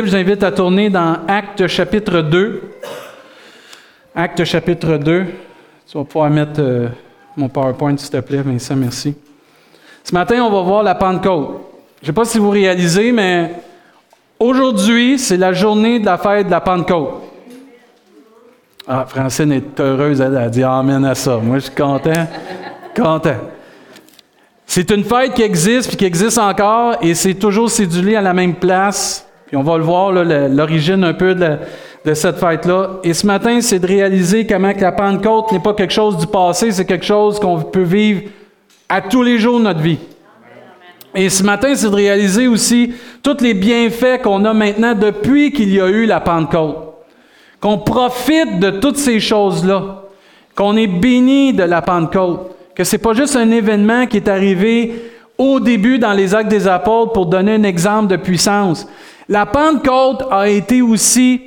Je vous invite à tourner dans Acte chapitre 2. Acte chapitre 2. Tu vas pouvoir mettre euh, mon PowerPoint, s'il te plaît, Vincent, merci. Ce matin, on va voir la Pentecôte. Je ne sais pas si vous réalisez, mais aujourd'hui, c'est la journée de la fête de la Pentecôte. Ah, Francine est heureuse, elle a dit Amen à ça. Moi, je suis content. content. C'est une fête qui existe, puis qui existe encore, et c'est toujours cédulé à la même place. Puis on va le voir, l'origine un peu de, cette fête-là. Et ce matin, c'est de réaliser comment que la Pentecôte n'est pas quelque chose du passé, c'est quelque chose qu'on peut vivre à tous les jours de notre vie. Et ce matin, c'est de réaliser aussi tous les bienfaits qu'on a maintenant depuis qu'il y a eu la Pentecôte. Qu'on profite de toutes ces choses-là. Qu'on est béni de la Pentecôte. Que ce n'est pas juste un événement qui est arrivé au début dans les actes des apôtres pour donner un exemple de puissance. La Pentecôte a été aussi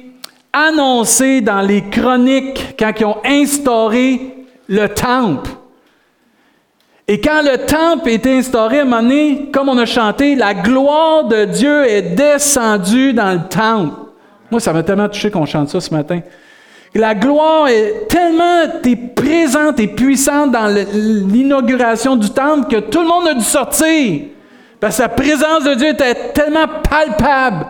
annoncée dans les chroniques quand ils ont instauré le temple. Et quand le temple était instauré, à un moment donné, comme on a chanté, la gloire de Dieu est descendue dans le temple. Moi, ça m'a tellement touché qu'on chante ça ce matin. La gloire est tellement présente et puissante dans l'inauguration du temple que tout le monde a dû sortir. Parce que la présence de Dieu était tellement palpable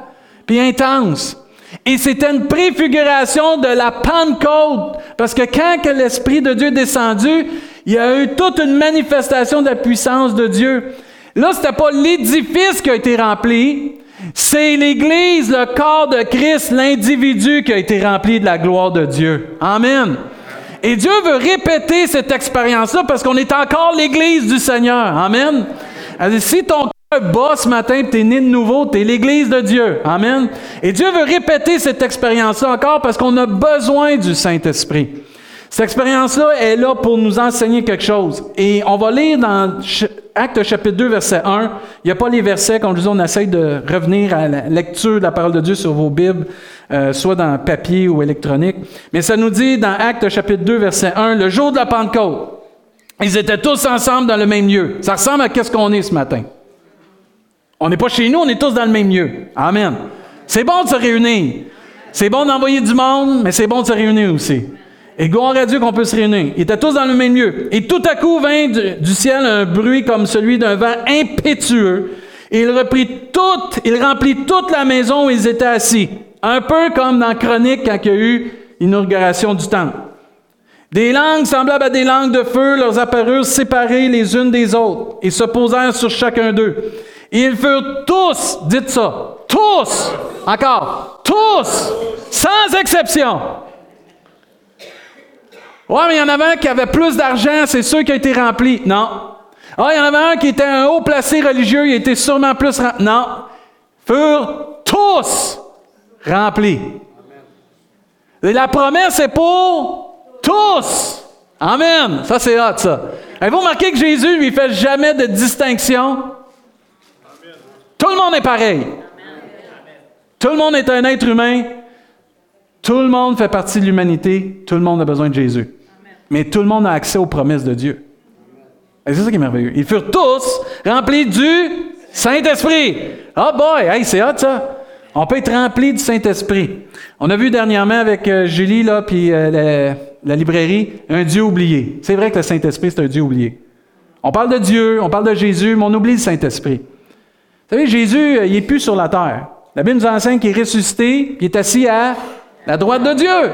puis intense. Et c'était une préfiguration de la Pentecôte. Parce que quand l'Esprit de Dieu est descendu, il y a eu toute une manifestation de la puissance de Dieu. Là, ce n'était pas l'édifice qui a été rempli, c'est l'Église, le corps de Christ, l'individu qui a été rempli de la gloire de Dieu. Amen. Et Dieu veut répéter cette expérience-là parce qu'on est encore l'Église du Seigneur. Amen. Alors, si ton bat ce matin, tu es né de nouveau, tu es l'Église de Dieu. Amen. Et Dieu veut répéter cette expérience-là encore parce qu'on a besoin du Saint-Esprit. Cette expérience-là est là pour nous enseigner quelque chose. Et on va lire dans Acte chapitre 2, verset 1. Il n'y a pas les versets, comme je disais, on essaye de revenir à la lecture de la parole de Dieu sur vos Bibles, euh, soit dans papier ou électronique. Mais ça nous dit dans Acte chapitre 2, verset 1, le jour de la Pentecôte, ils étaient tous ensemble dans le même lieu. Ça ressemble à qu'est-ce qu'on est ce matin. On n'est pas chez nous, on est tous dans le même lieu. Amen. C'est bon de se réunir. C'est bon d'envoyer du monde, mais c'est bon de se réunir aussi. Et gloire à Dieu qu'on peut se réunir. Ils étaient tous dans le même lieu. Et tout à coup vint du, ciel un bruit comme celui d'un vent impétueux. Et il reprit toute, il remplit toute la maison où ils étaient assis. Un peu comme dans Chronique quand il y a eu l'inauguration du temple. Des langues semblables à des langues de feu leur apparurent séparées les unes des autres et se posèrent sur chacun d'eux. Ils furent tous, dites ça, tous, encore, tous, sans exception, Ouais, mais il y en avait un qui avait plus d'argent, c'est sûr qu'il a été rempli. Non. Ah, il y en avait un qui était un haut placé religieux, il était sûrement plus rempli. Non. Furent tous remplis. Et la promesse est pour tous. Amen. Ça, c'est hot, ça. Avez-vous remarqué que Jésus, lui, fait jamais de distinction? Tout le monde est pareil. Tout le monde est un être humain. Tout le monde fait partie de l'humanité. Tout le monde a besoin de Jésus mais tout le monde a accès aux promesses de Dieu. Et c'est ça qui est merveilleux. Ils furent tous remplis du Saint-Esprit. oh boy, hey, c'est hot ça. On peut être rempli du Saint-Esprit. On a vu dernièrement avec euh, Julie, là, puis euh, la, librairie, un Dieu oublié. C'est vrai que le Saint-Esprit, c'est un Dieu oublié. On parle de Dieu, on parle de Jésus, mais on oublie le Saint-Esprit. Vous savez, Jésus, euh, il n'est plus sur la terre. La Bible nous enseigne qu'il est ressuscité, qu'il est assis à la droite de Dieu.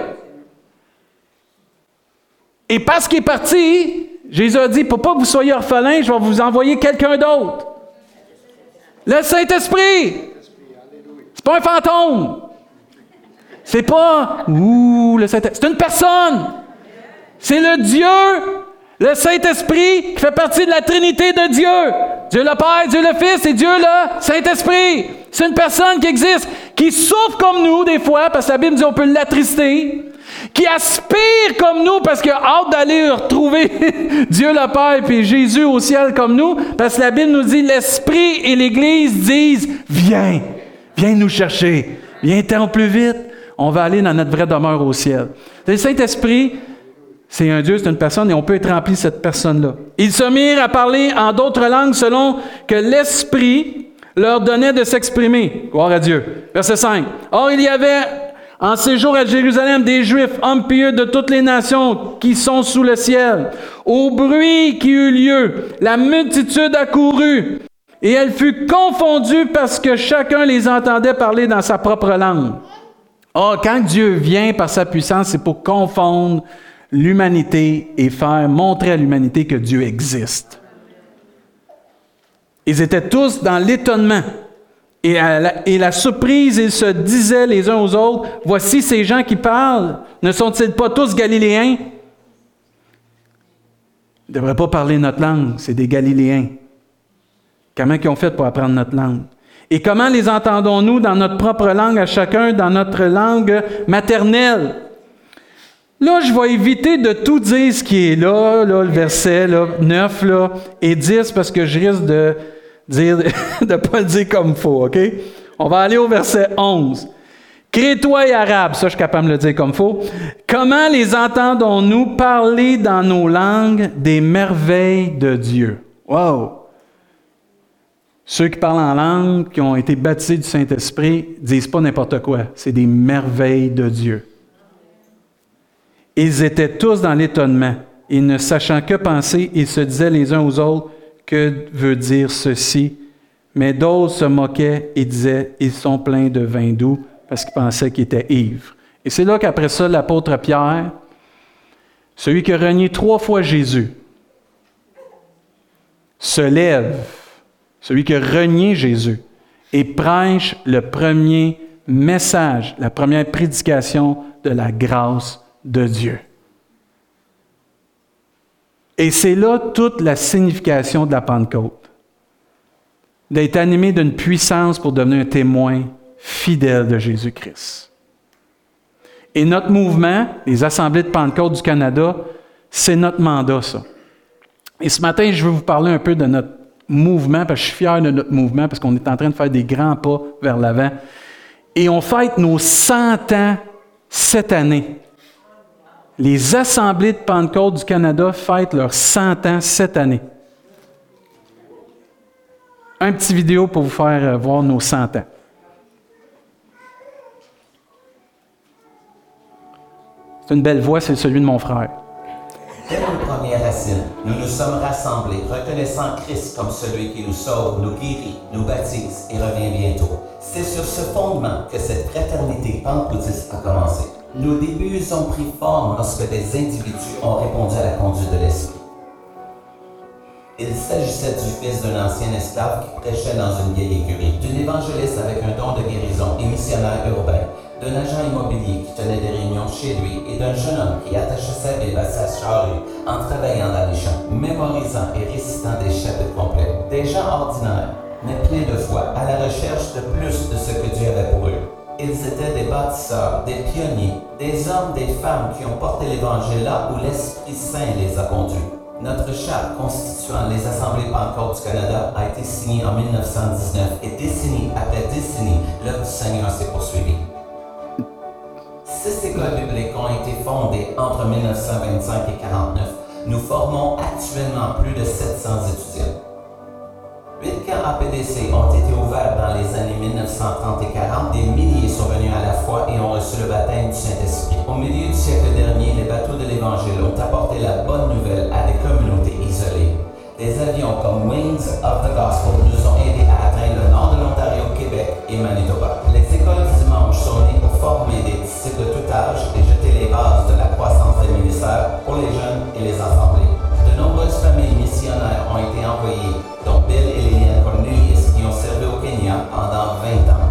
Et parce qu'il est parti, Jésus a dit, pour pas que vous soyez orphelins, je vais vous envoyer quelqu'un d'autre. Le Saint-Esprit. C'est pas un fantôme. C'est pas, ouh, le Saint-Esprit. C'est une personne. C'est le Dieu, le Saint-Esprit, qui fait partie de la Trinité de Dieu. Dieu le Père, Dieu le Fils et Dieu le Saint-Esprit. C'est une personne qui existe, qui souffre comme nous des fois, parce que la Bible dit on peut l'attrister qui aspire comme nous parce qu'il a hâte d'aller retrouver Dieu le Père et Jésus au ciel comme nous, parce que la Bible nous dit l'Esprit et l'Église disent Viens, viens nous chercher, viens-t'en plus vite, on va aller dans notre vraie demeure au ciel. Le Saint-Esprit, c'est un Dieu, c'est une personne et on peut être rempli de cette personne-là. Ils se mirent à parler en d'autres langues selon que l'Esprit leur donnait de s'exprimer. Gloire à Dieu. Verset 5. Or, il y avait en séjour à Jérusalem des Juifs, hommes pieux de toutes les nations qui sont sous le ciel. Au bruit qui eut lieu, la multitude accourut et elle fut confondue parce que chacun les entendait parler dans sa propre langue. Or, quand Dieu vient par sa puissance, c'est pour confondre l'humanité et faire montrer à l'humanité que Dieu existe. Ils étaient tous dans l'étonnement. Et, la, surprise, ils se disaient les uns aux autres, voici ces gens qui parlent, ne sont-ils pas tous galiléens? Ils ne devraient pas parler notre langue, c'est des Galiléens. Comment ils ont fait pour apprendre notre langue? Et comment les entendons-nous dans notre propre langue à chacun, dans notre langue maternelle? Là, je vais éviter de tout dire ce qui est là, le verset 9 là, et 10, parce que je risque de dire, de pas le dire comme il faut, OK? On va aller au verset 11. Crétois et Arabes, ça je suis capable de le dire comme il faut. Comment les entendons-nous parler dans nos langues des merveilles de Dieu? Wow! Ceux qui parlent en langue, qui ont été baptisés du Saint-Esprit, disent pas n'importe quoi. C'est des merveilles de Dieu. Ils étaient tous dans l'étonnement. Et ne sachant que penser, ils se disaient les uns aux autres, que veut dire ceci? Mais d'autres se moquaient et disaient, ils sont pleins de vin doux parce qu'ils pensaient qu'ils étaient ivres. Et c'est là qu'après ça, l'apôtre Pierre, celui qui a renié trois fois Jésus, se lève, celui qui a renié Jésus, et prêche le premier message, la première prédication de la grâce de Dieu. Et c'est là toute la signification de la Pentecôte. D'être animé d'une puissance pour devenir un témoin fidèle de Jésus-Christ. Et notre mouvement, les Assemblées de Pentecôte du Canada, c'est notre mandat, ça. Et ce matin, je veux vous parler un peu de notre mouvement, parce que je suis fier de notre mouvement, parce qu'on est en train de faire des grands pas vers l'avant. Et on fête nos 100 ans cette année. Les assemblées de Pentecôte du Canada fêtent leurs 100 ans cette année. Un petit vidéo pour vous faire euh, voir nos 100 ans. C'est une belle voix, c'est celui de mon frère. Dès nos premières racines, nous nous sommes rassemblés, reconnaissant Christ comme celui qui nous sauve, nous guérit, nous baptise et revient bientôt. C'est sur ce fondement que cette fraternité pentecôtiste a commencé. Nos débuts ont pris forme lorsque des individus ont répondu à la conduite de l'Esprit. Il s'agissait du fils d'un ancien esclave qui prêchait dans une vieille écurie, d'une évangéliste avec un don de guérison et missionnaire urbain, d'un agent immobilier qui tenait des réunions chez lui et d'un jeune homme qui attachait sa Bible à sa charrue en travaillant dans les champs, mémorisant et récitant des chapitres complets. Des gens ordinaires, mais pleins de foi, à la recherche de plus de ce que Dieu avait pour eux. Ils étaient des bâtisseurs, des pionniers, des hommes, des femmes qui ont porté l'Évangile là où l'Esprit Saint les a conduits. Notre charte constituant les Assemblées Pentecôte du Canada a été signée en 1919 et décennie après décennie, l'œuvre du Seigneur s'est poursuivie. Six écoles bibliques ont été fondées entre 1925 et 1949. Nous formons actuellement plus de 700 étudiants. Huit camps APDC ont été ouverts dans les années 1930 et 40. Des milliers sont venus à la foi et ont reçu le baptême du Saint-Esprit. Au milieu du siècle dernier, les bateaux de l'Évangile ont apporté la bonne nouvelle à des communautés isolées. Des avions comme Wings of the Gospel nous ont aidés à atteindre le nord de l'Ontario, Québec et Manitoba. Les écoles dimanche sont nées pour former des disciples de tout âge et jeter les bases de la croissance des ministères pour les jeunes et les assemblées. De nombreuses familles missionnaires ont été envoyées dont Bill pendant 20 ans.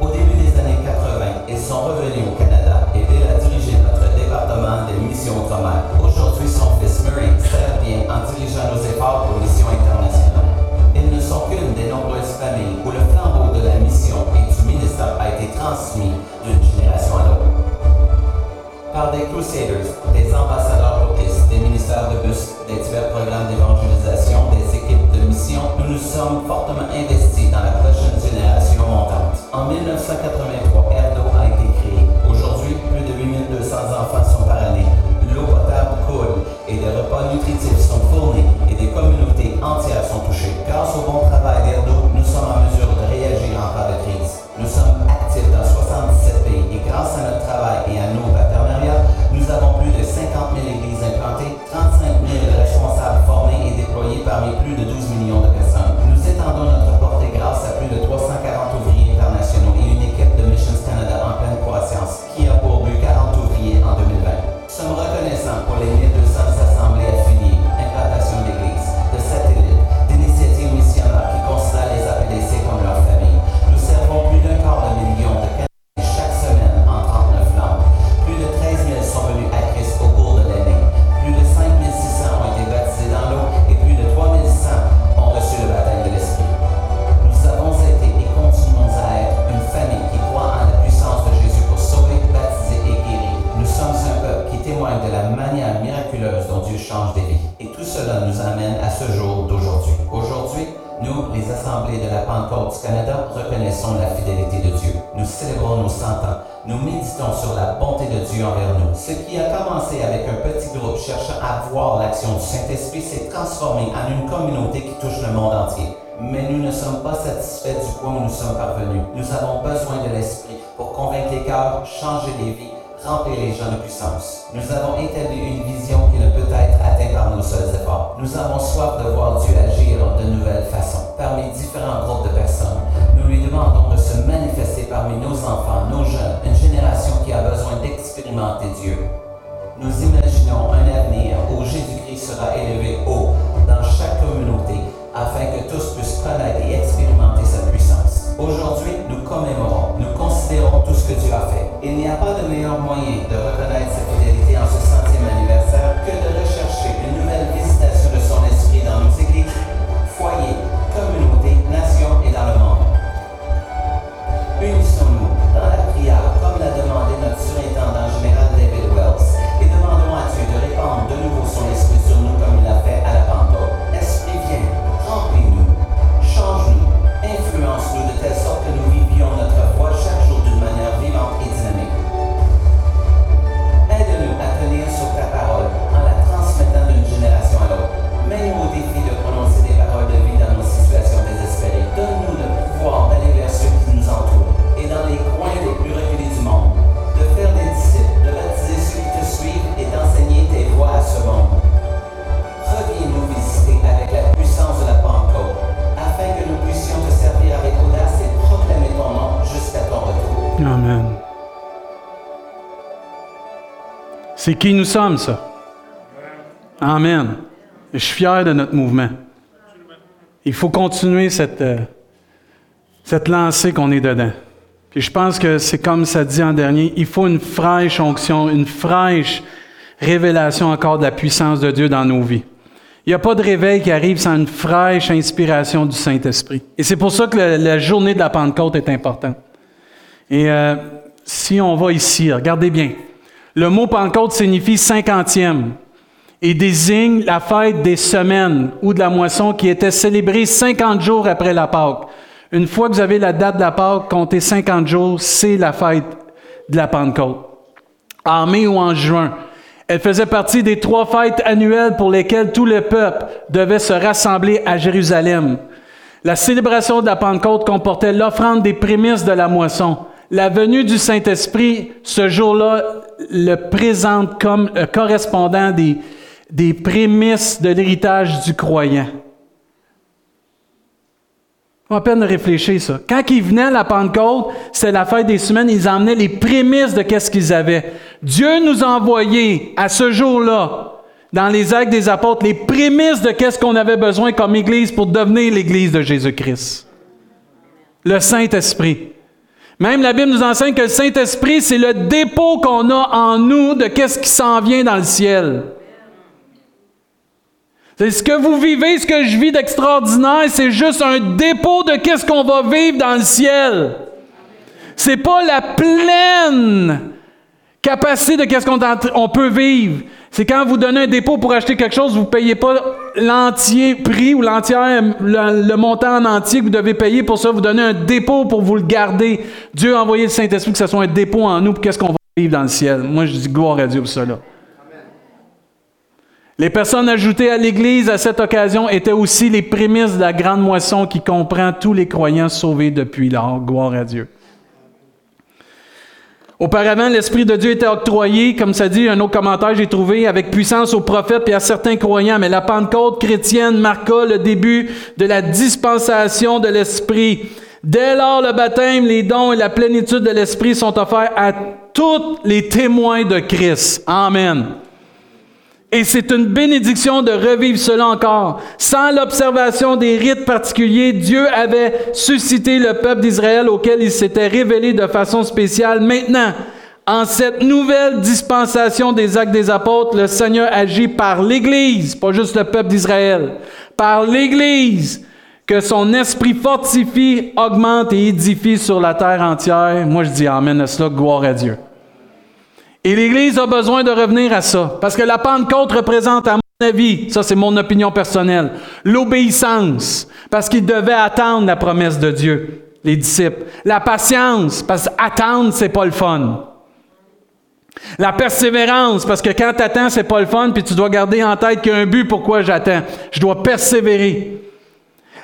Au début des années 80, ils sont revenus au Canada et Bill a dirigé notre département des missions outre-mer. Aujourd'hui, son fils Murray sert bien en dirigeant nos efforts pour missions internationales. Ils ne sont qu'une des nombreuses familles où le flambeau de la mission et du ministère a été transmis d'une génération à l'autre. Par des crusaders, des ambassadeurs baptistes, des ministères de bus, des divers programmes d'évangélisation, des nous nous sommes fortement investis En 1983, Erdo a été créé. Aujourd'hui, plus de 8200 enfants sont par année. L'eau potable coule et des repas nutritifs sont fournis et des communautés entières sont touchées. Grâce au bon travail d'Erdo, de reconnaître sa fidélité en ce centième anniversaire. Que de C'est qui nous sommes, ça? Amen. Je suis fier de notre mouvement. Il faut continuer cette, euh, cette lancée qu'on est dedans. Je pense que c'est comme ça dit en dernier, il faut une fraîche onction, une fraîche révélation encore de la puissance de Dieu dans nos vies. Il n'y a pas de réveil qui arrive sans une fraîche inspiration du Saint-Esprit. Et c'est pour ça que la, la journée de la Pentecôte est importante. Et euh, si on va ici, regardez bien. Le mot Pentecôte signifie cinquantième et désigne la fête des semaines ou de la moisson qui était célébrée 50 jours après la Pâque. Une fois que vous avez la date de la Pâque, comptez 50 jours, c'est la fête de la Pentecôte. En mai ou en juin. Elle faisait partie des trois fêtes annuelles pour lesquelles tout le peuple devait se rassembler à Jérusalem. La célébration de la Pentecôte comportait l'offrande des prémices de la moisson. La venue du Saint-Esprit, ce jour-là, le présente comme euh, correspondant des, des prémices de l'héritage du croyant. On à peine de réfléchir ça. Quand ils venaient à la Pentecôte, c'était la fête des semaines, ils emmenaient les prémices de qu'est-ce qu'ils avaient. Dieu nous a envoyé à ce jour-là, dans les actes des apôtres, les prémices de qu'est-ce qu'on avait besoin comme Église pour devenir l'Église de Jésus-Christ. Le Saint-Esprit. Même la Bible nous enseigne que le Saint-Esprit, c'est le dépôt qu'on a en nous de qu'est-ce qui s'en vient dans le ciel. C'est ce que vous vivez, ce que je vis d'extraordinaire, c'est juste un dépôt de qu'est-ce qu'on va vivre dans le ciel. C'est pas la pleine capacité de qu'est-ce qu'on on peut vivre. C'est quand vous donnez un dépôt pour acheter quelque chose, vous ne payez pas l'entier prix ou l'entière, le, le, montant en entier que vous devez payer pour ça. Vous donnez un dépôt pour vous le garder. Dieu a envoyé le Saint-Esprit que ce soit un dépôt en nous pour qu'est-ce qu'on va vivre dans le ciel. Moi, je dis gloire à Dieu pour cela. Les personnes ajoutées à l'Église à cette occasion étaient aussi les prémices de la grande moisson qui comprend tous les croyants sauvés depuis lors. Gloire à Dieu. Auparavant, l'Esprit de Dieu était octroyé, comme ça dit, un autre commentaire j'ai trouvé, avec puissance aux prophètes et à certains croyants. Mais la Pentecôte chrétienne marqua le début de la dispensation de l'Esprit. Dès lors, le baptême, les dons et la plénitude de l'Esprit sont offerts à tous les témoins de Christ. Amen. Et c'est une bénédiction de revivre cela encore. Sans l'observation des rites particuliers, Dieu avait suscité le peuple d'Israël auquel il s'était révélé de façon spéciale. Maintenant, en cette nouvelle dispensation des actes des apôtres, le Seigneur agit par l'Église, pas juste le peuple d'Israël, par l'Église, que son esprit fortifie, augmente et édifie sur la terre entière. Moi, je dis Amen à cela, gloire à Dieu. Et l'Église a besoin de revenir à ça, parce que la Pentecôte représente à avis, ça c'est mon opinion personnelle, l'obéissance, parce qu'ils devaient attendre la promesse de Dieu, les disciples. La patience, parce qu'attendre, c'est pas le fun. La persévérance, parce que quand tu attends, c'est pas le fun, puis tu dois garder en tête qu'il y a un but pourquoi j'attends? Je dois persévérer.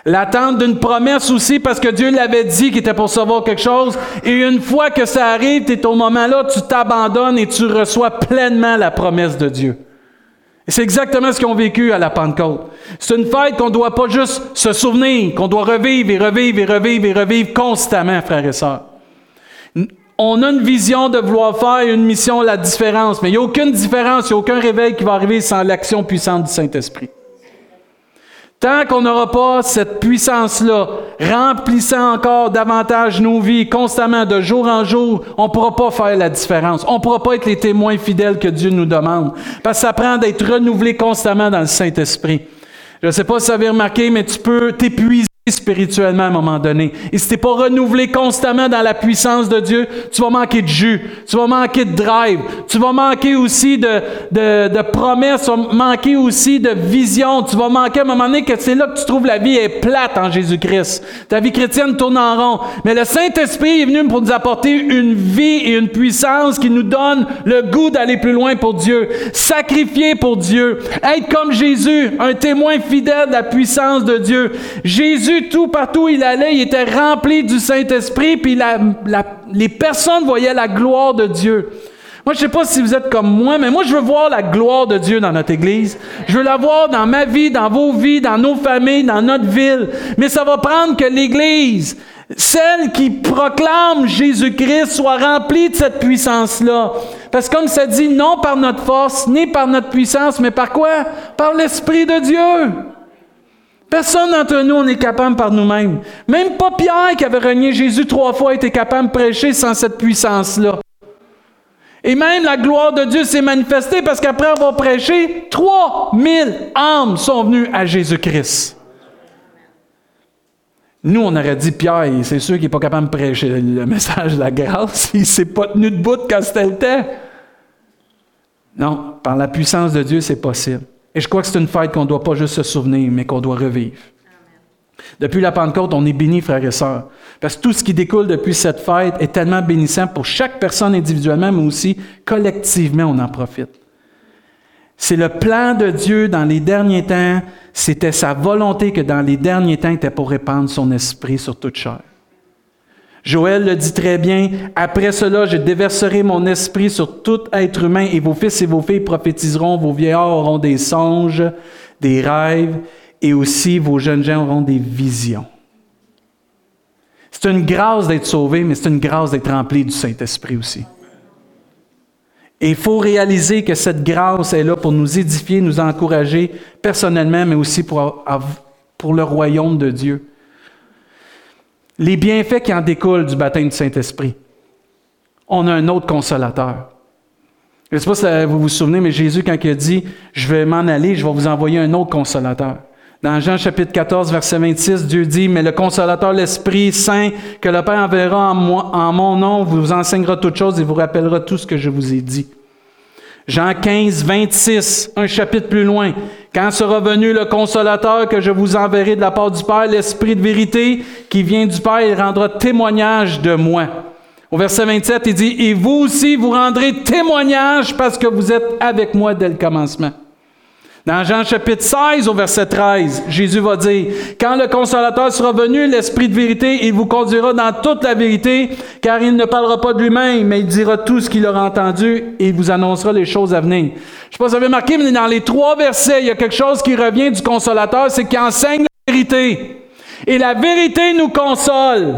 L'attente d'une promesse aussi, parce que Dieu l'avait dit qu'il était pour savoir quelque chose. Et une fois que ça arrive, tu au moment-là, tu t'abandonnes et tu reçois pleinement la promesse de Dieu. C'est exactement ce qu'ils ont vécu à la Pentecôte. C'est une fête qu'on ne doit pas juste se souvenir, qu'on doit revivre et revivre et revivre et revivre constamment, frères et sœurs. On a une vision de vouloir faire une mission, la différence, mais il n'y a aucune différence, il n'y a aucun réveil qui va arriver sans l'action puissante du Saint-Esprit. Tant qu'on n'aura pas cette puissance-là, remplissant encore davantage nos vies constamment de jour en jour, on ne pourra pas faire la différence. On ne pourra pas être les témoins fidèles que Dieu nous demande. Parce que ça prend d'être renouvelé constamment dans le Saint-Esprit. Je ne sais pas si vous avez remarqué, mais tu peux t'épuiser spirituellement à un moment donné. Et si tu n'es pas renouvelé constamment dans la puissance de Dieu, tu vas manquer de jus, tu vas manquer de drive, tu vas manquer aussi de, de, promesses, tu vas manquer aussi de vision, tu vas manquer à un moment donné que c'est là que tu trouves la vie est plate en Jésus-Christ. Ta vie chrétienne tourne en rond. Mais le Saint-Esprit est venu pour nous apporter une vie et une puissance qui nous donne le goût d'aller plus loin pour Dieu, sacrifier pour Dieu, être comme Jésus, un témoin fidèle de la puissance de Dieu. Jésus tout partout où il allait, il était rempli du Saint-Esprit, puis les personnes voyaient la gloire de Dieu. Moi, je ne sais pas si vous êtes comme moi, mais moi, je veux voir la gloire de Dieu dans notre Église. Je veux la voir dans ma vie, dans vos vies, dans nos familles, dans notre ville. Mais ça va prendre que l'Église, celle qui proclame Jésus-Christ, soit remplie de cette puissance-là. Parce que comme ça dit, non par notre force, ni par notre puissance, mais par quoi? Par l'Esprit de Dieu. Personne d'entre nous n'est capable par nous-mêmes. Même pas Pierre qui avait renié Jésus trois fois était capable de prêcher sans cette puissance-là. Et même la gloire de Dieu s'est manifestée parce qu'après avoir prêché, 3000 âmes sont venues à Jésus-Christ. Nous, on aurait dit, Pierre, c'est sûr qu'il n'est pas capable de prêcher le message de la grâce. Il ne s'est pas tenu debout quand c'était le temps. Non, par la puissance de Dieu, c'est possible. Et je crois que c'est une fête qu'on ne doit pas juste se souvenir, mais qu'on doit revivre. Depuis la Pentecôte, on est bénis, frères et sœurs. Parce que tout ce qui découle depuis cette fête est tellement bénissant pour chaque personne individuellement, mais aussi collectivement, on en profite. C'est le plan de Dieu dans les derniers temps. C'était sa volonté que dans les derniers temps, était pour répandre son esprit sur toute chair. Joël le dit très bien, après cela, je déverserai mon esprit sur tout être humain et vos fils et vos filles prophétiseront, vos vieillards auront des songes, des rêves et aussi vos jeunes gens auront des visions. C'est une grâce d'être sauvé, mais c'est une grâce d'être rempli du Saint-Esprit aussi. Et il faut réaliser que cette grâce est là pour nous édifier, nous encourager personnellement, mais aussi pour, pour le royaume de Dieu les bienfaits qui en découlent du baptême du Saint-Esprit. On a un autre consolateur. Je ne sais pas si vous vous souvenez, mais Jésus, quand il a dit Je vais m'en aller, je vais vous envoyer un autre consolateur. Dans Jean chapitre 14, verset 26, Dieu dit Mais le consolateur, l'Esprit Saint, que le Père enverra en, en mon nom, vous enseignera toutes choses et vous rappellera tout ce que je vous ai dit. Jean 15, 26, un chapitre plus loin. Quand sera venu le consolateur que je vous enverrai de la part du Père, l'Esprit de vérité qui vient du Père, il rendra témoignage de moi. Au verset 27, il dit, Et vous aussi, vous rendrez témoignage parce que vous êtes avec moi dès le commencement. Dans Jean chapitre 16 au verset 13, Jésus va dire, Quand le consolateur sera venu, l'Esprit de vérité, il vous conduira dans toute la vérité, car il ne parlera pas de lui-même, mais il dira tout ce qu'il aura entendu et il vous annoncera les choses à venir. Je ne sais pas si vous avez remarqué, mais dans les trois versets, il y a quelque chose qui revient du consolateur, c'est qu'il enseigne la vérité. Et la vérité nous console.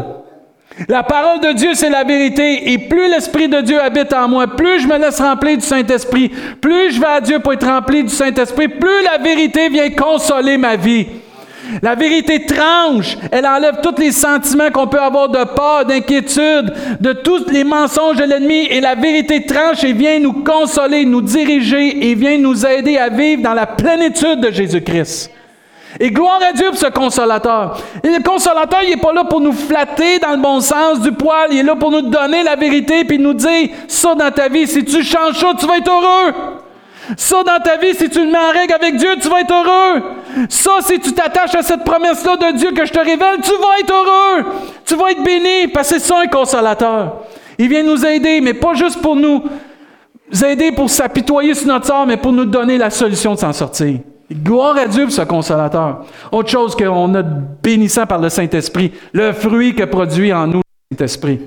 La parole de Dieu, c'est la vérité. Et plus l'Esprit de Dieu habite en moi, plus je me laisse remplir du Saint-Esprit, plus je vais à Dieu pour être rempli du Saint-Esprit, plus la vérité vient consoler ma vie. La vérité tranche, elle enlève tous les sentiments qu'on peut avoir de peur, d'inquiétude, de tous les mensonges de l'ennemi. Et la vérité tranche et vient nous consoler, nous diriger et vient nous aider à vivre dans la plénitude de Jésus-Christ. Et gloire à Dieu pour ce consolateur. Et le consolateur, il n'est pas là pour nous flatter dans le bon sens du poil. Il est là pour nous donner la vérité puis nous dire ça dans ta vie. Si tu changes ça, tu vas être heureux. Ça, dans ta vie, si tu le mets en règle avec Dieu, tu vas être heureux. Ça, si tu t'attaches à cette promesse-là de Dieu que je te révèle, tu vas être heureux. Tu vas être béni, parce que c'est ça un consolateur. Il vient nous aider, mais pas juste pour nous aider pour s'apitoyer sur notre sort, mais pour nous donner la solution de s'en sortir. Gloire à Dieu pour ce consolateur. Autre chose qu'on a bénissant par le Saint-Esprit, le fruit que produit en nous le Saint-Esprit.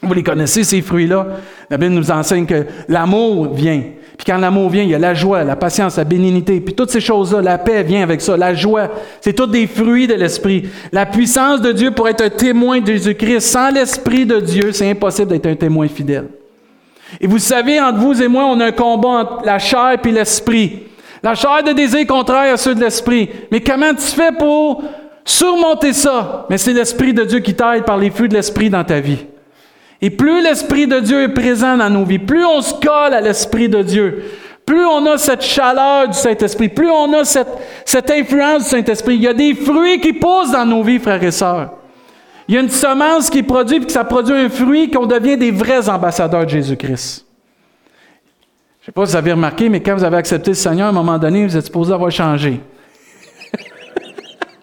Vous les connaissez, ces fruits-là? La Bible nous enseigne que l'amour vient. Puis quand l'amour vient, il y a la joie, la patience, la bénignité. Puis toutes ces choses-là, la paix vient avec ça, la joie. C'est tous des fruits de l'Esprit. La puissance de Dieu pour être un témoin de Jésus-Christ. Sans l'Esprit de Dieu, c'est impossible d'être un témoin fidèle. Et vous savez, entre vous et moi, on a un combat entre la chair et l'Esprit. La chair de désir contraire à ceux de l'Esprit. Mais comment tu fais pour surmonter ça? Mais c'est l'Esprit de Dieu qui t'aide par les fruits de l'Esprit dans ta vie. Et plus l'Esprit de Dieu est présent dans nos vies, plus on se colle à l'Esprit de Dieu, plus on a cette chaleur du Saint-Esprit, plus on a cette, influence du Saint-Esprit. Il y a des fruits qui poussent dans nos vies, frères et sœurs. Il y a une semence qui produit, puis ça produit un fruit, qu'on devient des vrais ambassadeurs de Jésus-Christ. Sais pas si vous avez remarqué, mais quand vous avez accepté le Seigneur, à un moment donné, vous êtes supposé avoir changé.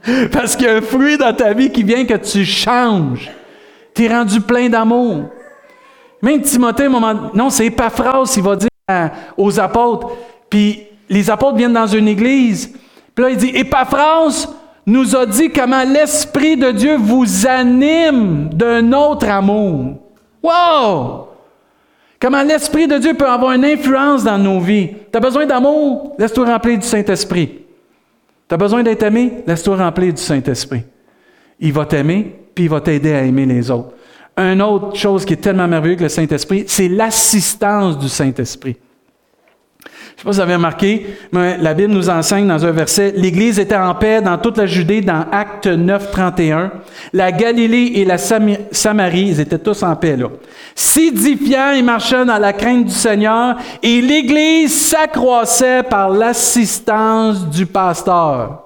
Parce qu'il y a un fruit dans ta vie qui vient que tu changes. Tu es rendu plein d'amour. Même Timothée, un moment, non, c'est Epaphras, il va dire aux apôtres. Puis les apôtres viennent dans une église. Puis là, il dit Epaphras nous a dit comment l'Esprit de Dieu vous anime d'un autre amour. Wow! Comment l'Esprit de Dieu peut avoir une influence dans nos vies? Tu as besoin d'amour? Laisse-toi remplir du Saint-Esprit. Tu as besoin d'être aimé? Laisse-toi remplir du Saint-Esprit. Il va t'aimer, puis il va t'aider à aimer les autres. Une autre chose qui est tellement merveilleuse que le Saint-Esprit, c'est l'assistance du Saint-Esprit. Je ne sais pas si vous avez remarqué, mais la Bible nous enseigne dans un verset, l'Église était en paix dans toute la Judée dans Acte 9, 31. La Galilée et la Samarie, ils étaient tous en paix là. S'édifiant et marchant dans la crainte du Seigneur, et l'Église s'accroissait par l'assistance du pasteur.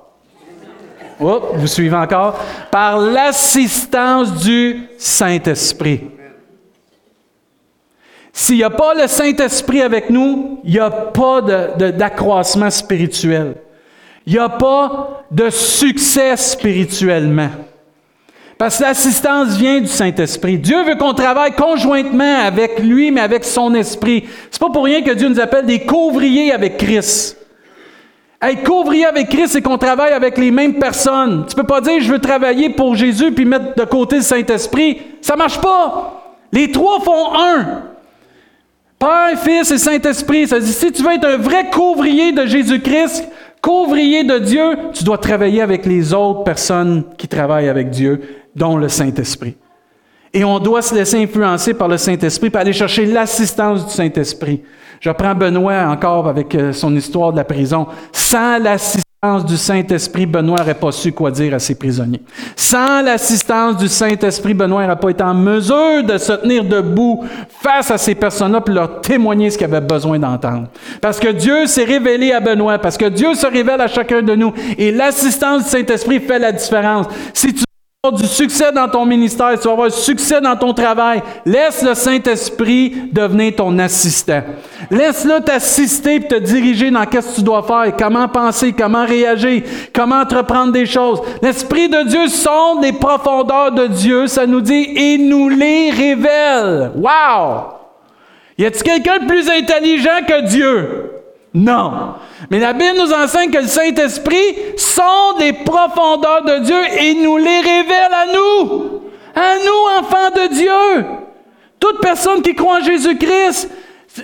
Oh, vous suivez encore? Par l'assistance du Saint-Esprit. S'il n'y a pas le Saint-Esprit avec nous, il n'y a pas d'accroissement spirituel. Il n'y a pas de succès spirituellement. Parce que l'assistance vient du Saint-Esprit. Dieu veut qu'on travaille conjointement avec lui, mais avec son esprit. C'est pas pour rien que Dieu nous appelle des couvriers avec Christ. Être couvrier avec Christ, c'est qu'on travaille avec les mêmes personnes. Tu peux pas dire je veux travailler pour Jésus puis mettre de côté le Saint-Esprit. Ça marche pas. Les trois font un. Père, Fils et Saint-Esprit. Ça dit si tu veux être un vrai couvrier de Jésus-Christ, couvrier de Dieu, tu dois travailler avec les autres personnes qui travaillent avec Dieu, dont le Saint-Esprit. Et on doit se laisser influencer par le Saint-Esprit pour aller chercher l'assistance du Saint-Esprit. Je prends Benoît encore avec euh, son histoire de la prison. Sans l'assistance du Saint-Esprit, Benoît n'aurait pas su quoi dire à ses prisonniers. Sans l'assistance du Saint-Esprit, Benoît n'aurait pas été en mesure de se tenir debout face à ces personnes-là pour leur témoigner ce qu'ils avaient besoin d'entendre. Parce que Dieu s'est révélé à Benoît, parce que Dieu se révèle à chacun de nous. Et l'assistance du Saint-Esprit fait la différence. Du succès dans ton ministère, tu vas avoir du succès dans ton travail. Laisse le Saint-Esprit devenir ton assistant. Laisse-le t'assister et te diriger dans qu'est-ce que tu dois faire, comment penser, comment réagir, comment entreprendre des choses. L'Esprit de Dieu sonde les profondeurs de Dieu, ça nous dit, et nous les révèle. Wow! Y a-t-il quelqu'un de plus intelligent que Dieu? Non. Mais la Bible nous enseigne que le Saint-Esprit sont des profondeurs de Dieu et nous les révèle à nous. À nous, enfants de Dieu. Toute personne qui croit en Jésus-Christ,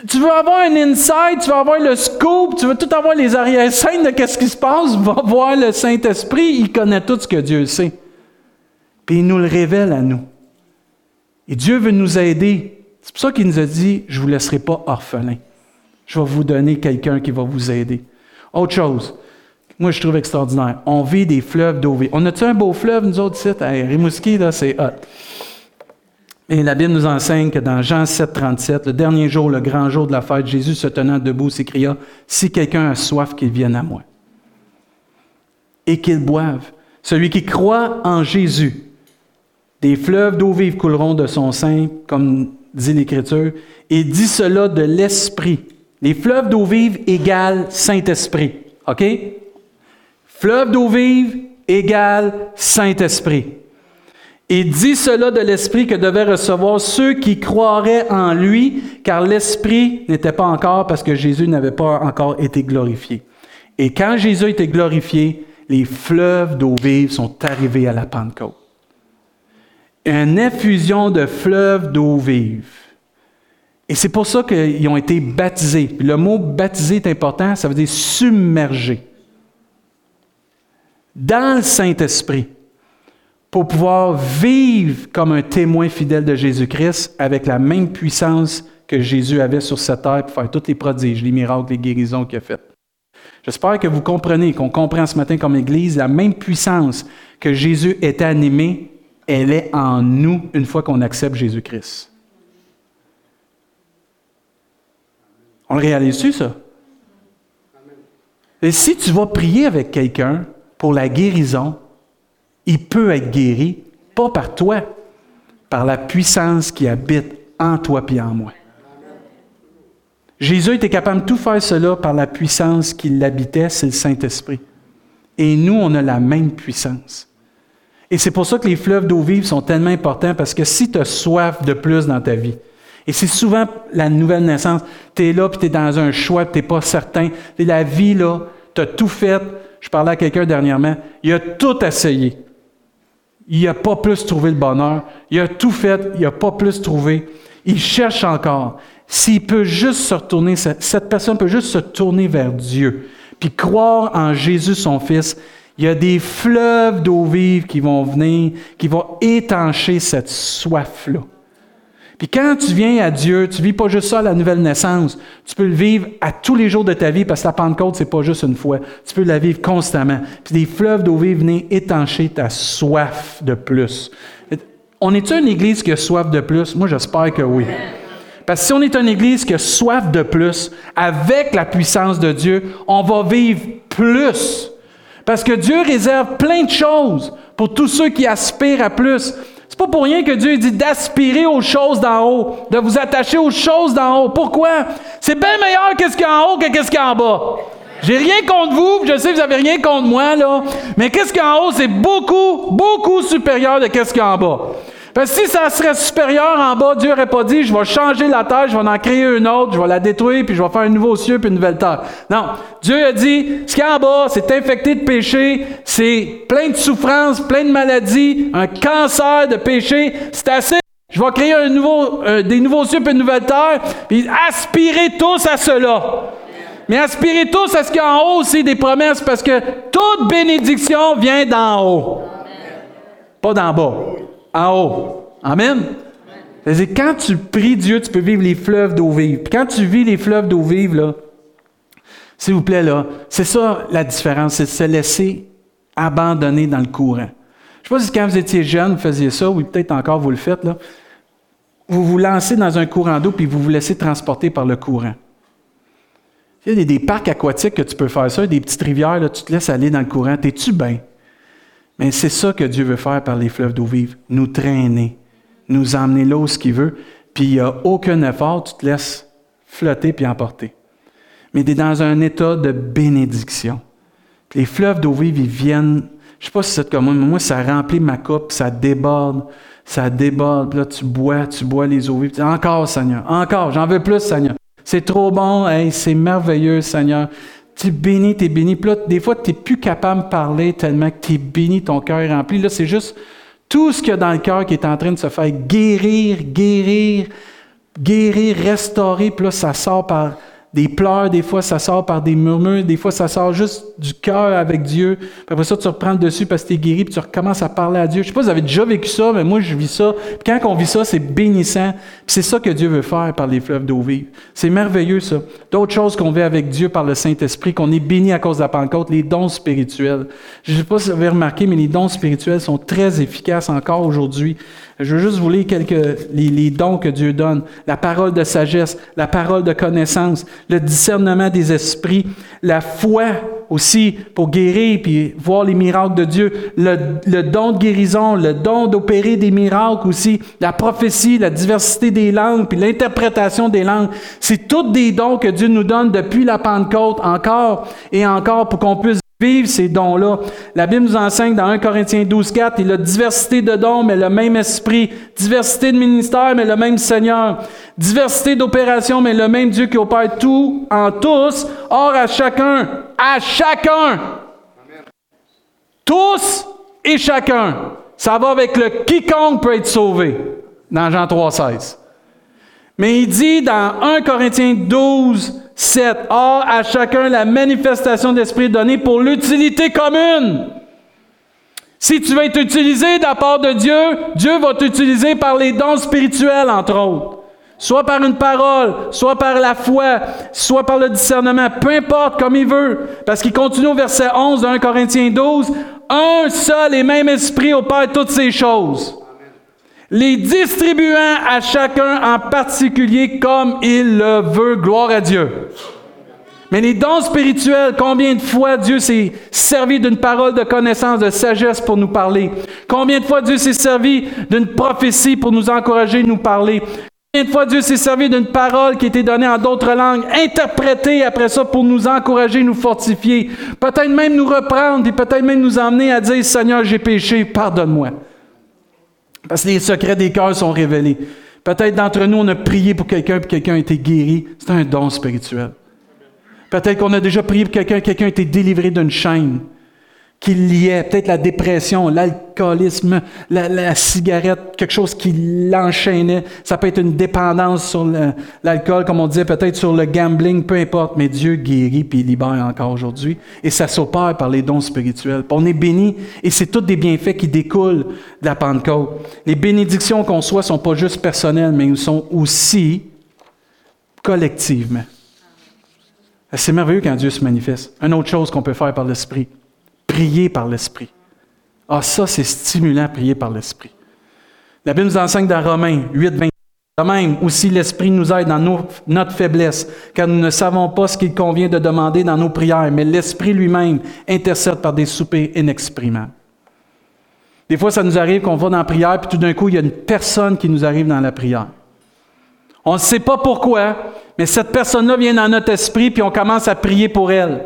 tu veux avoir un insight, tu veux avoir le scoop, tu veux tout avoir les arrière-scènes de qu'est-ce qui se passe, va voir le Saint-Esprit, il connaît tout ce que Dieu sait. Puis il nous le révèle à nous. Et Dieu veut nous aider. C'est pour ça qu'il nous a dit, je ne vous laisserai pas orphelins. Je vais vous donner quelqu'un qui va vous aider. Autre chose, moi je trouve extraordinaire. On vit des fleuves d'eau vive. On a-tu un beau fleuve, nous autres, sites? Rimouski, là, c'est hot. Et la Bible nous enseigne que dans Jean 7, 37, le dernier jour, le grand jour de la fête, Jésus se tenant debout s'écria Si quelqu'un a soif, qu'il vienne à moi. Et qu'il boive. Celui qui croit en Jésus, des fleuves d'eau vive couleront de son sein, comme dit l'Écriture, et dit cela de l'Esprit Les fleuves d'eau vive égale Saint-Esprit. OK? Fleuve d'eau vive égale Saint-Esprit. Et dit cela de l'Esprit que devaient recevoir ceux qui croiraient en lui, car l'Esprit n'était pas encore parce que Jésus n'avait pas encore été glorifié. Et quand Jésus été glorifié, les fleuves d'eau vive sont arrivés à la Pentecôte. Une effusion de fleuves d'eau vive. Et c'est pour ça qu'ils ont été baptisés. Le mot baptisé est important, ça veut dire submerger. Dans le Saint-Esprit pour pouvoir vivre comme un témoin fidèle de Jésus-Christ avec la même puissance que Jésus avait sur cette terre pour faire tous les prodiges, les miracles, les guérisons qu'il a fait. J'espère que vous comprenez, qu'on comprend ce matin comme Église, la même puissance que Jésus est animé, elle est en nous une fois qu'on accepte Jésus-Christ. On le réalise-tu, ça? Et si tu vas prier avec quelqu'un pour la guérison, il peut être guéri, pas par toi, par la puissance qui habite en toi et en moi. Jésus était capable de tout faire cela par la puissance qui l'habitait, c'est le Saint-Esprit. Et nous, on a la même puissance. Et c'est pour ça que les fleuves d'eau vive sont tellement importants, parce que si tu as soif de plus dans ta vie, et c'est souvent la nouvelle naissance, tu es là, puis tu es dans un choix, tu n'es pas certain. La vie, là, tu as tout fait. Je parlais à quelqu'un dernièrement, il a tout essayé. Il n'a pas plus trouvé le bonheur. Il a tout fait, il n'a pas plus trouvé. Il cherche encore. S'il peut juste se retourner, cette personne peut juste se tourner vers Dieu, puis croire en Jésus son Fils, il y a des fleuves d'eau vive qui vont venir, qui vont étancher cette soif-là. Puis quand tu viens à Dieu, tu vis pas juste ça la nouvelle naissance. Tu peux le vivre à tous les jours de ta vie parce que la Pentecôte, c'est pas juste une fois. Tu peux la vivre constamment. Puis des fleuves d'eau vive viennent étancher ta soif de plus. On est-tu une église qui a soif de plus? Moi, j'espère que oui. Parce que si on est une église qui a soif de plus, avec la puissance de Dieu, on va vivre plus. Parce que Dieu réserve plein de choses pour tous ceux qui aspirent à plus. C'est pas pour rien que Dieu dit d'aspirer aux choses d'en haut, de vous attacher aux choses d'en haut. Pourquoi? C'est bien meilleur qu'est-ce qu'il y a en haut que qu'est-ce qu'il y a en bas. J'ai rien contre vous, je sais que vous n'avez rien contre moi, là. Mais qu'est-ce qu'il y a en haut, c'est beaucoup, beaucoup supérieur de qu'est-ce qu'il y a en bas. Parce que si ça serait supérieur en bas, Dieu n'aurait pas dit, je vais changer la terre, je vais en créer une autre, je vais la détruire, puis je vais faire un nouveau ciel puis une nouvelle terre. Non. Dieu a dit, ce qu'il y a en bas, c'est infecté de péché, c'est plein de souffrances, plein de maladies, un cancer de péché, c'est assez. Je vais créer un nouveau, euh, des nouveaux cieux puis une nouvelle terre, puis aspirez tous à cela. Mais aspirez tous à ce qu'il y a en haut aussi des promesses, parce que toute bénédiction vient d'en haut. Pas d'en bas en haut. Amen. C'est quand tu pries Dieu, tu peux vivre les fleuves d'eau vive. Puis quand tu vis les fleuves d'eau vive, là, s'il vous plaît, là, c'est ça la différence, c'est de se laisser abandonner dans le courant. Je ne sais pas si quand vous étiez jeune, vous faisiez ça, ou peut-être encore vous le faites, là. Vous vous lancez dans un courant d'eau, puis vous vous laissez transporter par le courant. Il y a des, parcs aquatiques que tu peux faire ça, des petites rivières, là, tu te laisses aller dans le courant. T'es-tu bien? Mais c'est ça que Dieu veut faire par les fleuves d'eau vive, nous traîner, nous emmener là où ce qu'il veut, puis il n'y a aucun effort, tu te laisses flotter puis emporter. Mais tu es dans un état de bénédiction. les fleuves d'eau vive, ils viennent, je ne sais pas si c'est comme moi, mais moi, ça remplit ma coupe, ça déborde, ça déborde, puis là, tu bois, tu bois les eaux vives. Encore, Seigneur, encore, j'en veux plus, Seigneur. C'est trop bon, c'est merveilleux, Seigneur tu bénis, tu es béni. Puis là, des fois, tu n'es plus capable de parler tellement que tu es béni, ton cœur est rempli. Là, c'est juste tout ce qu'il y a dans le cœur qui est en train de se faire guérir, guérir, guérir, restaurer. Puis là, ça sort par des pleurs, des fois ça sort par des murmures, des fois ça sort juste du cœur avec Dieu. Puis après ça, tu reprends dessus parce que tu es guéri, puis tu recommences à parler à Dieu. Je sais pas si vous avez déjà vécu ça, mais moi je vis ça. Puis quand on vit ça, c'est bénissant. C'est ça que Dieu veut faire par les fleuves d'eau vive. C'est merveilleux ça. D'autres choses qu'on vit avec Dieu par le Saint-Esprit, qu'on est béni à cause de la Pentecôte, les dons spirituels. Je sais pas si vous avez remarqué, mais les dons spirituels sont très efficaces encore aujourd'hui. Je veux juste vous lire quelques les, dons que Dieu donne. La parole de sagesse, la parole de connaissance, le discernement des esprits, la foi aussi pour guérir puis voir les miracles de Dieu, le, le don de guérison, le don d'opérer des miracles aussi, la prophétie, la diversité des langues puis l'interprétation des langues. C'est tous des dons que Dieu nous donne depuis la Pentecôte encore et encore pour qu'on puisse vivre ces dons-là. La Bible nous enseigne dans 1 Corinthiens 12, 4, il a diversité de dons, mais le même esprit. Diversité de ministères, mais le même Seigneur. Diversité d'opérations, mais le même Dieu qui opère tout en tous. Or, à chacun, à chacun, tous et chacun. Ça va avec le quiconque peut être sauvé, dans Jean 3, 16. Mais il dit dans 1 Corinthiens 12, 7. Or, à chacun la manifestation d'esprit donnée pour l'utilité commune. Si tu veux être utilisé de la part de Dieu, Dieu va t'utiliser par les dons spirituels, entre autres. Soit par une parole, soit par la foi, soit par le discernement, peu importe comme il veut. Parce qu'il continue au verset 11 de 1 Corinthiens 12. Un seul et même esprit opère toutes ces choses les distribuant à chacun en particulier comme il le veut. Gloire à Dieu. Mais les dons spirituels, combien de fois Dieu s'est servi d'une parole de connaissance, de sagesse pour nous parler? Combien de fois Dieu s'est servi d'une prophétie pour nous encourager, nous parler? Combien de fois Dieu s'est servi d'une parole qui était donnée en d'autres langues, interprétée après ça pour nous encourager, nous fortifier, peut-être même nous reprendre et peut-être même nous emmener à dire, Seigneur, j'ai péché, pardonne-moi. Parce que les secrets des cœurs sont révélés. Peut-être d'entre nous, on a prié pour quelqu'un, puis quelqu'un a été guéri. C'est un don spirituel. Peut-être qu'on a déjà prié pour quelqu'un, quelqu'un a été délivré d'une chaîne qui liait peut-être la dépression, l'alcoolisme, la, cigarette, quelque chose qui l'enchaînait. Ça peut être une dépendance sur l'alcool, comme on disait, peut-être sur le gambling, peu importe, mais Dieu guérit puis libère encore aujourd'hui. Et ça s'opère par les dons spirituels. on est béni et c'est tous des bienfaits qui découlent de la Pentecôte. Les bénédictions qu'on soit sont pas juste personnelles, mais elles sont aussi collectivement. C'est merveilleux quand Dieu se manifeste. Une autre chose qu'on peut faire par l'Esprit prier par l'Esprit. Ah, ça, c'est stimulant, prier par l'Esprit. La Bible nous enseigne dans Romains 8, 20. De même, aussi l'Esprit nous aide dans notre faiblesse, car nous ne savons pas ce qu'il convient de demander dans nos prières, mais l'Esprit lui-même intercède par des soupers inexprimables. Des fois, ça nous arrive qu'on va dans la prière, puis tout d'un coup, il y a une personne qui nous arrive dans la prière. On ne sait pas pourquoi, mais cette personne-là vient dans notre esprit, puis on commence à prier pour elle.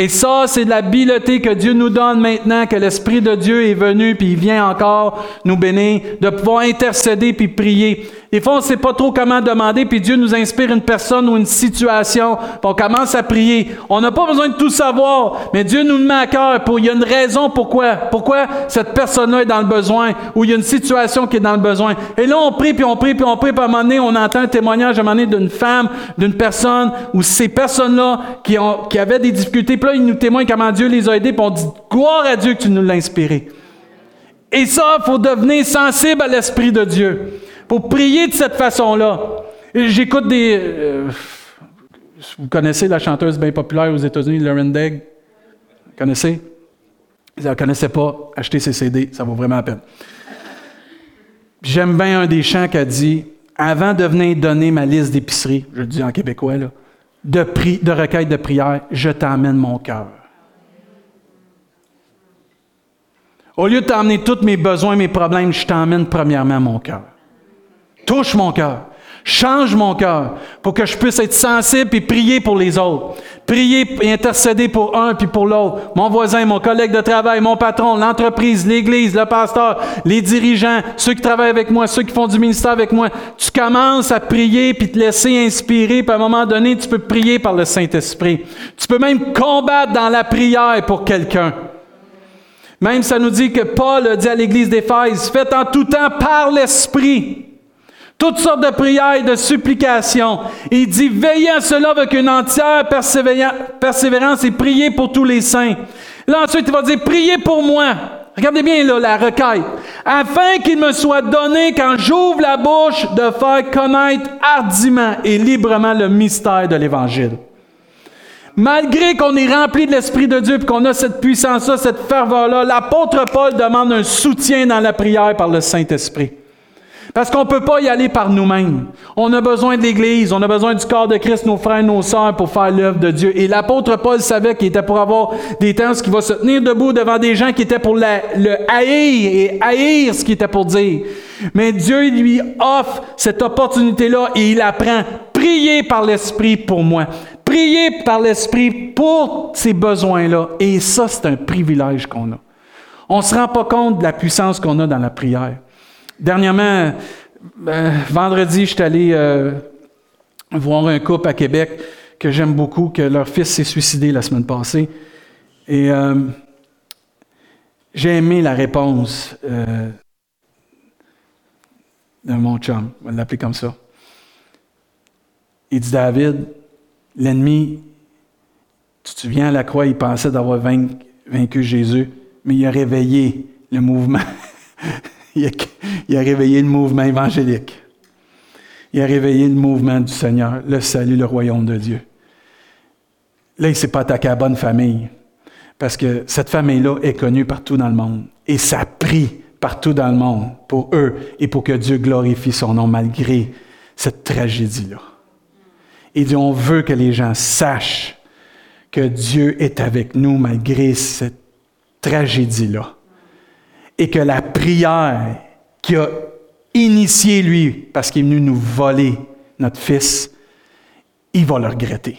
Et ça, c'est de l'habileté que Dieu nous donne maintenant, que l'Esprit de Dieu est venu, puis il vient encore nous bénir, de pouvoir intercéder puis prier. Des fois, on ne sait pas trop comment demander, puis Dieu nous inspire une personne ou une situation, puis on commence à prier. On n'a pas besoin de tout savoir, mais Dieu nous le met à cœur. Il y a une raison pourquoi. Pourquoi cette personne-là est dans le besoin, ou il y a une situation qui est dans le besoin. Et là, on prie, puis on prie, puis on prie, puis à un moment donné, on entend un témoignage à un moment donné d'une femme, d'une personne, ou ces personnes-là qui, qui avaient des difficultés, puis là, ils nous témoignent comment Dieu les a aidés, puis on dit, gloire à Dieu que tu nous l'as inspiré. Et ça, il faut devenir sensible à l'Esprit de Dieu pour prier de cette façon-là. J'écoute des. Euh, vous connaissez la chanteuse bien populaire aux États-Unis, Lauren Degg? Vous connaissez? Si vous ne connaissez pas, achetez ses CD, ça vaut vraiment la peine. J'aime bien un des chants qui a dit Avant de venir donner ma liste d'épicerie, je le dis en québécois, là, de, pri de requête de prière, je t'emmène mon cœur. Au lieu de t'emmener tous mes besoins, mes problèmes, je t'emmène premièrement mon cœur. Touche mon cœur. Change mon cœur pour que je puisse être sensible et prier pour les autres. Prier et intercéder pour un puis pour l'autre. Mon voisin, mon collègue de travail, mon patron, l'entreprise, l'église, le pasteur, les dirigeants, ceux qui travaillent avec moi, ceux qui font du ministère avec moi. Tu commences à prier puis te laisser inspirer. Puis à un moment donné, tu peux prier par le Saint-Esprit. Tu peux même combattre dans la prière pour quelqu'un. Même ça nous dit que Paul dit à l'église d'Éphèse, faites en tout temps par l'Esprit toutes sortes de prières et de supplications. Il dit, veillez à cela avec une entière persévérance et priez pour tous les saints. Là, ensuite, il va dire, priez pour moi. Regardez bien là, la requête. Afin qu'il me soit donné, quand j'ouvre la bouche, de faire connaître hardiment et librement le mystère de l'Évangile. Malgré qu'on est rempli de l'Esprit de Dieu et qu'on a cette puissance-là, cette ferveur-là, l'apôtre Paul demande un soutien dans la prière par le Saint-Esprit. Parce qu'on ne peut pas y aller par nous-mêmes. On a besoin de l'Église, on a besoin du corps de Christ, nos frères nos sœurs, pour faire l'œuvre de Dieu. Et l'apôtre Paul savait qu'il était pour avoir des temps qui va se tenir debout devant des gens qui étaient pour le haïr et haïr ce qu'il était pour dire. Mais Dieu lui offre cette opportunité-là et il apprend. Priez par l'Esprit pour moi. Priez par l'Esprit pour ces besoins-là. Et ça, c'est un privilège qu'on a. On ne se rend pas compte de la puissance qu'on a dans la prière. Dernièrement, euh, vendredi, je suis allé euh, voir un couple à Québec que j'aime beaucoup, que leur fils s'est suicidé la semaine passée. Et euh, j'ai aimé la réponse de mon chum, on va l'appeler comme ça. Il dit David, l'ennemi, tu te souviens à la croix, il pensait d'avoir vaincu Jésus, mais il a réveillé le mouvement. il, a, réveillé le mouvement évangélique. Il a réveillé le mouvement du Seigneur, le salut, le royaume de Dieu. Là, il ne s'est pas attaqué à la bonne famille, parce que cette famille-là est connue partout dans le monde. Et ça prie partout dans le monde pour eux et pour que Dieu glorifie son nom malgré cette tragédie-là. Il dit, on veut que les gens sachent que Dieu est avec nous malgré cette tragédie-là. Et que la prière qui a initié lui, parce qu'il est venu nous voler notre fils, il va le regretter.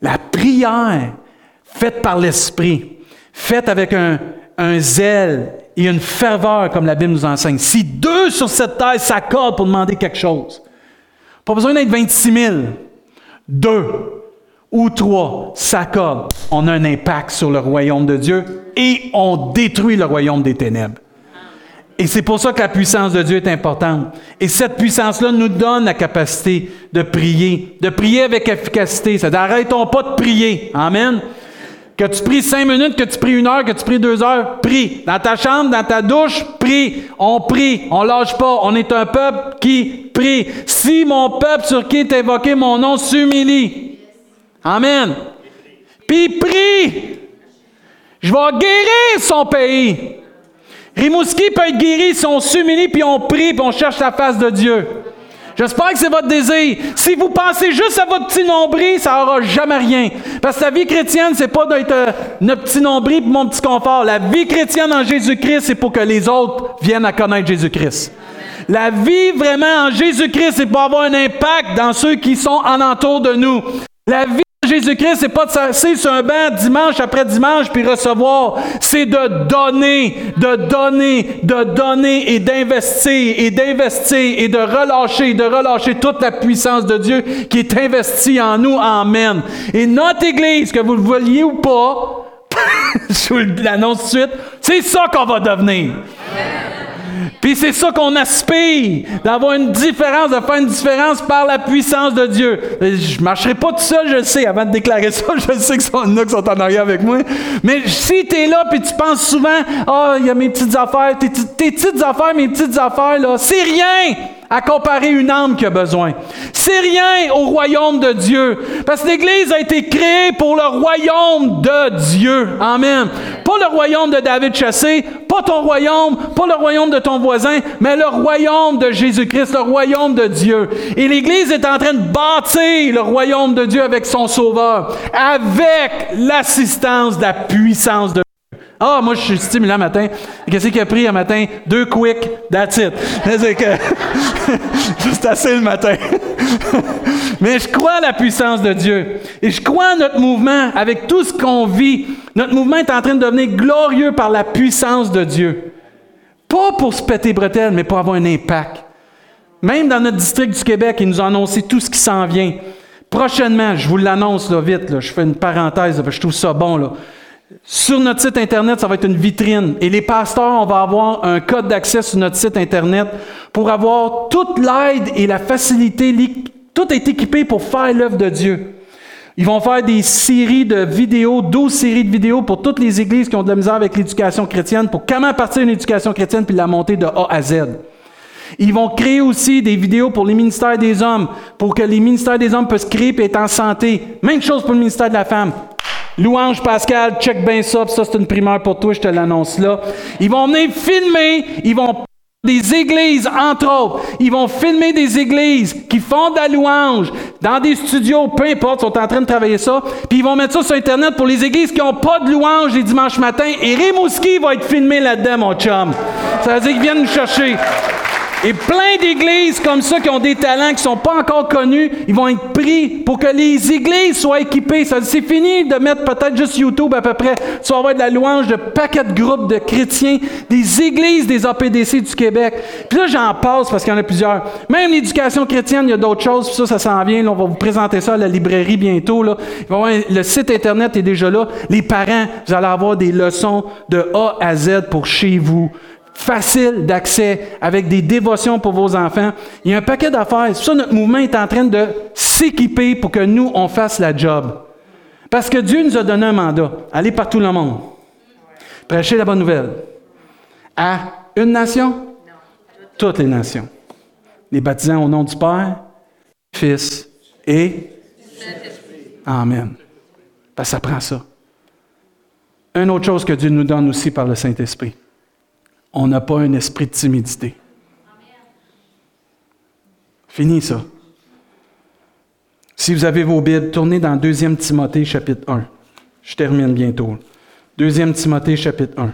La prière faite par l'Esprit, faite avec un, zèle et une ferveur, comme la Bible nous enseigne. Si deux sur cette terre s'accordent pour demander quelque chose, pas besoin d'être 26 000, deux ou trois s'accordent, on a un impact sur le royaume de Dieu et on détruit le royaume des ténèbres. Et c'est pour ça que la puissance de Dieu est importante. Et cette puissance-là nous donne la capacité de prier, de prier avec efficacité. Ça n'arrêtons pas de prier. Amen. Que tu pries cinq minutes, que tu pries une heure, que tu pries deux heures, prie. Dans ta chambre, dans ta douche, prie. On prie. On lâche pas. On est un peuple qui prie. Si mon peuple sur qui est évoqué mon nom s'humilie. Amen. Puis prie. Je vais guérir son pays. Rimouski peut être guéri si on s'humilie, puis on prie, puis on cherche la face de Dieu. J'espère que c'est votre désir. Si vous pensez juste à votre petit nombril, ça n'aura jamais rien. Parce que la vie chrétienne, c'est pas d'être euh, notre petit nombril et mon petit confort. La vie chrétienne en Jésus-Christ, c'est pour que les autres viennent à connaître Jésus-Christ. La vie vraiment en Jésus-Christ, c'est pour avoir un impact dans ceux qui sont en entour de nous. La vie Jésus-Christ, c'est pas de s'asseoir sur un banc dimanche après dimanche puis recevoir. C'est de donner, de donner, de donner et d'investir et d'investir et de relâcher, de relâcher toute la puissance de Dieu qui est investie en nous. Amen. Et notre Église, que vous le vouliez ou pas, je vous l'annonce tout de suite, c'est ça qu'on va devenir. Amen. Puis c'est ça qu'on aspire, d'avoir une différence, de faire une différence par la puissance de Dieu. Je ne marcherai pas tout seul, je sais, avant de déclarer ça, je sais que sont là qui sont en arrière avec moi. Mais si tu es là puis tu penses souvent, ah, oh, il y a mes petites affaires, tes, tes petites affaires, mes petites affaires, là, c'est rien à comparer une âme qui a besoin. C'est rien au royaume de Dieu. Parce que l'Église a été créée pour le royaume de Dieu. Amen. Pas le royaume de David Chassé, pas ton royaume, pas le royaume de ton voisin, mais le royaume de Jésus-Christ, le royaume de Dieu. Et l'Église est en train de bâtir le royaume de Dieu avec son Sauveur, avec l'assistance de la puissance de ah, moi, je suis stimulant matin. Qu'est-ce qu'il a pris un matin? Deux quick, that's it. C'est assez le matin. Mais je crois à la puissance de Dieu. Et je crois à notre mouvement avec tout ce qu'on vit. Notre mouvement est en train de devenir glorieux par la puissance de Dieu. Pas pour se péter bretelles, mais pour avoir un impact. Même dans notre district du Québec, ils nous ont annoncé tout ce qui s'en vient. Prochainement, je vous l'annonce là, vite, je fais une parenthèse, je trouve ça bon. Là. Sur notre site Internet, ça va être une vitrine. Et les pasteurs, on va avoir un code d'accès sur notre site Internet pour avoir toute l'aide et la facilité. Tout est équipé pour faire l'œuvre de Dieu. Ils vont faire des séries de vidéos, 12 séries de vidéos pour toutes les églises qui ont de la misère avec l'éducation chrétienne, pour comment partir une éducation chrétienne puis la monter de A à Z. Ils vont créer aussi des vidéos pour les ministères des hommes, pour que les ministères des hommes puissent créer et être en santé. Même chose pour le ministère de la femme. Louange Pascal, check bien ça, ça c'est une primeur pour toi, je te l'annonce là. Ils vont venir filmer, ils vont des églises, entre autres. Ils vont filmer des églises qui font de la louange dans des studios, peu importe, sont en train de travailler ça. Puis ils vont mettre ça sur Internet pour les églises qui n'ont pas de louange les dimanches matins. Et Rimouski va être filmé là-dedans, mon chum. Ça veut dire qu'ils viennent nous chercher. Et plein d'églises comme ça qui ont des talents qui ne sont pas encore connus, ils vont être pris pour que les églises soient équipées. Ça c'est fini de mettre peut-être juste YouTube à peu près. Tu vas avoir de la louange de paquets de groupes de chrétiens, des églises des APDC du Québec. Puis là, j'en passe parce qu'il y en a plusieurs. Même l'éducation chrétienne, il y a d'autres choses. Puis ça, ça s'en vient. on va vous présenter ça à la librairie bientôt. Là. Le site Internet est déjà là. Les parents, vous allez avoir des leçons de A à Z pour chez vous facile d'accès, avec des dévotions pour vos enfants. Il y a un paquet d'affaires. Ça, notre mouvement est en train de s'équiper pour que nous, on fasse la job. Parce que Dieu nous a donné un mandat. Aller par tout le monde. Prêcher la bonne nouvelle. À une nation? Toutes les nations. Les baptisants au nom du Père, Fils et Amen. Parce que ça prend ça. Une autre chose que Dieu nous donne aussi par le Saint-Esprit on n'a pas un esprit de timidité. Fini ça. Si vous avez vos Bibles, tournez dans 2 Timothée chapitre 1. Je termine bientôt. 2 Timothée chapitre 1.